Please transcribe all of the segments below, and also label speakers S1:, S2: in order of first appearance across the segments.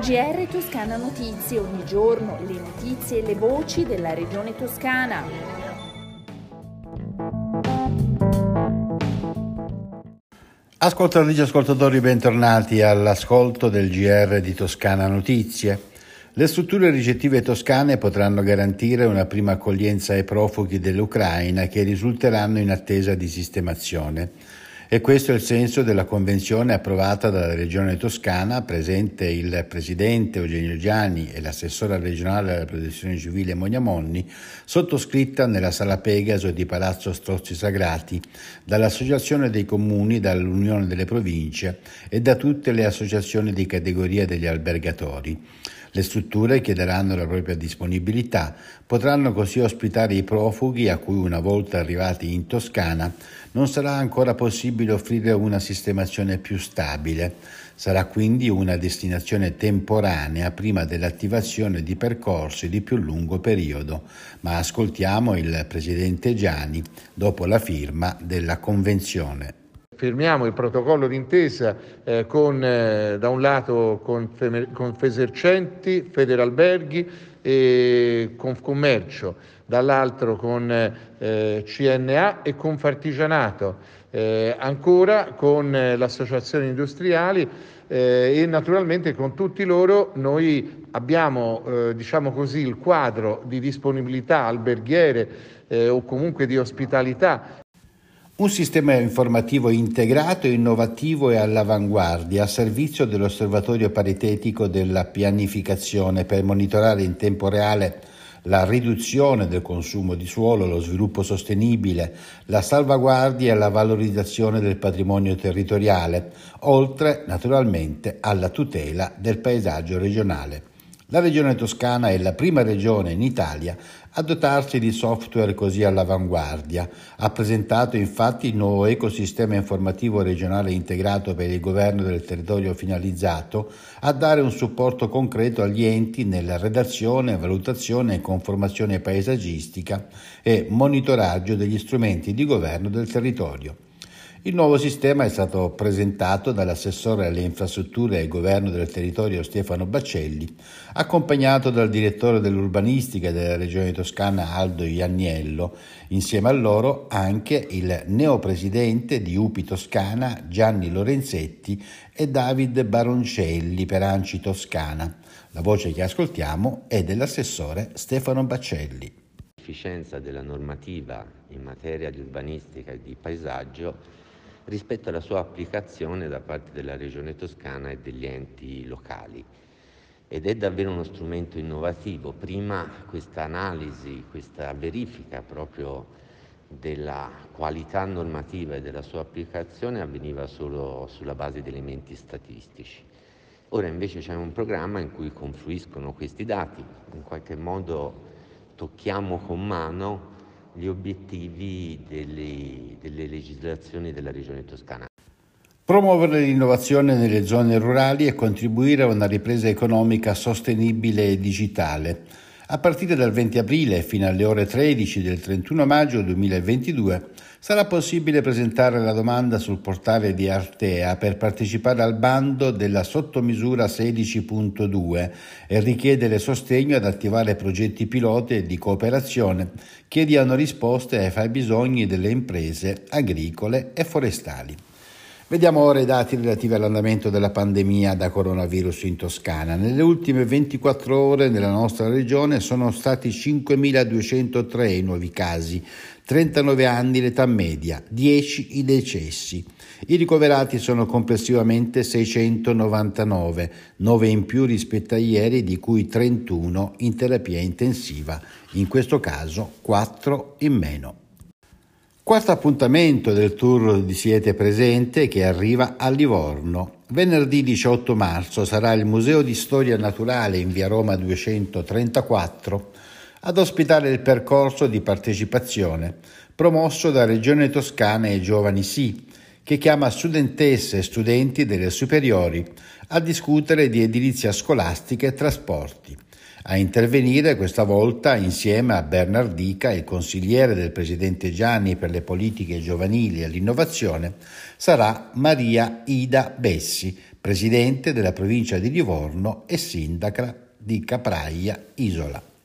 S1: GR Toscana Notizie, ogni giorno le notizie e le voci della regione toscana.
S2: Ascoltatrici e ascoltatori, bentornati all'ascolto del GR di Toscana Notizie. Le strutture ricettive toscane potranno garantire una prima accoglienza ai profughi dell'Ucraina che risulteranno in attesa di sistemazione. E questo è il senso della convenzione approvata dalla Regione Toscana, presente il Presidente Eugenio Gianni e l'assessora regionale della Protezione Civile Monia Monni, sottoscritta nella Sala Pegaso di Palazzo Strozzi Sagrati, dall'Associazione dei Comuni, dall'Unione delle Province e da tutte le associazioni di categoria degli albergatori. Le strutture chiederanno la propria disponibilità, potranno così ospitare i profughi a cui una volta arrivati in Toscana non sarà ancora possibile offrire una sistemazione più stabile. Sarà quindi una destinazione temporanea prima dell'attivazione di percorsi di più lungo periodo. Ma ascoltiamo il Presidente Gianni dopo la firma della Convenzione
S3: firmiamo il protocollo d'intesa eh, con, eh, da un lato con, con Fesercenti, Federalberghi e Confcommercio, dall'altro con eh, CNA e Confartigianato, eh, ancora con eh, l'associazione industriali eh, e naturalmente con tutti loro noi abbiamo diciamo così, il quadro di disponibilità alberghiere o comunque di ospitalità
S2: un sistema informativo integrato, innovativo e all'avanguardia a servizio dell'Osservatorio paritetico della pianificazione per monitorare in tempo reale la riduzione del consumo di suolo, lo sviluppo sostenibile, la salvaguardia e la valorizzazione del patrimonio territoriale, oltre naturalmente alla tutela del paesaggio regionale. La regione toscana è la prima regione in Italia a dotarsi di software così all'avanguardia. Ha presentato infatti il nuovo ecosistema informativo regionale integrato per il governo del territorio finalizzato a dare un supporto concreto agli enti nella redazione, valutazione e conformazione paesaggistica e monitoraggio degli strumenti di governo del territorio. Il nuovo sistema è stato presentato dall'assessore alle infrastrutture e governo del territorio Stefano Baccelli, accompagnato dal direttore dell'urbanistica della regione toscana Aldo Ianniello, insieme a loro anche il neopresidente di UPI Toscana Gianni Lorenzetti e David Baroncelli per Anci Toscana. La voce che ascoltiamo è dell'assessore Stefano Baccelli.
S4: L'efficienza della normativa in materia di urbanistica e di paesaggio rispetto alla sua applicazione da parte della Regione Toscana e degli enti locali. Ed è davvero uno strumento innovativo. Prima questa analisi, questa verifica proprio della qualità normativa e della sua applicazione avveniva solo sulla base di elementi statistici. Ora invece c'è un programma in cui confluiscono questi dati, in qualche modo tocchiamo con mano gli obiettivi delle, delle legislazioni della Regione Toscana.
S2: Promuovere l'innovazione nelle zone rurali e contribuire a una ripresa economica sostenibile e digitale. A partire dal 20 aprile fino alle ore 13 del 31 maggio 2022 sarà possibile presentare la domanda sul portale di Artea per partecipare al bando della sottomisura 16.2 e richiedere sostegno ad attivare progetti piloti di cooperazione che diano risposte ai fabbisogni delle imprese agricole e forestali. Vediamo ora i dati relativi all'andamento della pandemia da coronavirus in Toscana. Nelle ultime 24 ore nella nostra regione sono stati 5.203 i nuovi casi, 39 anni l'età media, 10 i decessi. I ricoverati sono complessivamente 699, 9 in più rispetto a ieri, di cui 31 in terapia intensiva, in questo caso 4 in meno. Quarto appuntamento del tour di Siete Presente che arriva a Livorno. Venerdì 18 marzo sarà il Museo di Storia Naturale in via Roma 234 ad ospitare il percorso di partecipazione promosso da Regione Toscana e Giovani Sì, che chiama studentesse e studenti delle superiori a discutere di edilizia scolastica e trasporti. A intervenire questa volta insieme a Bernardica, il consigliere del presidente Gianni per le politiche giovanili e l'innovazione, sarà Maria Ida Bessi, presidente della provincia di Livorno e sindaca di Capraia Isola.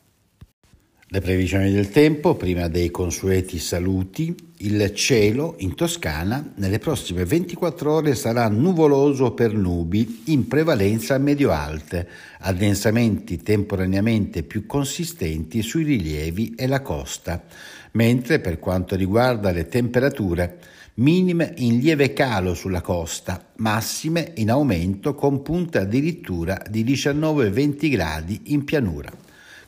S2: Le previsioni del tempo, prima dei consueti saluti, il cielo in Toscana nelle prossime 24 ore sarà nuvoloso per nubi, in prevalenza medio-alte, addensamenti temporaneamente più consistenti sui rilievi e la costa, mentre per quanto riguarda le temperature, minime in lieve calo sulla costa, massime in aumento con punte addirittura di 19-20 gradi in pianura.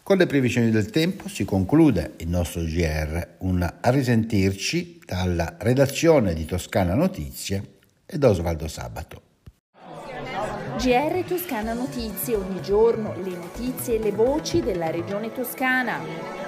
S2: Con le previsioni del tempo si conclude il nostro GR, un a risentirci dalla redazione di Toscana Notizie e da Osvaldo Sabato.
S1: GR Toscana Notizie, ogni giorno le notizie e le voci della regione toscana.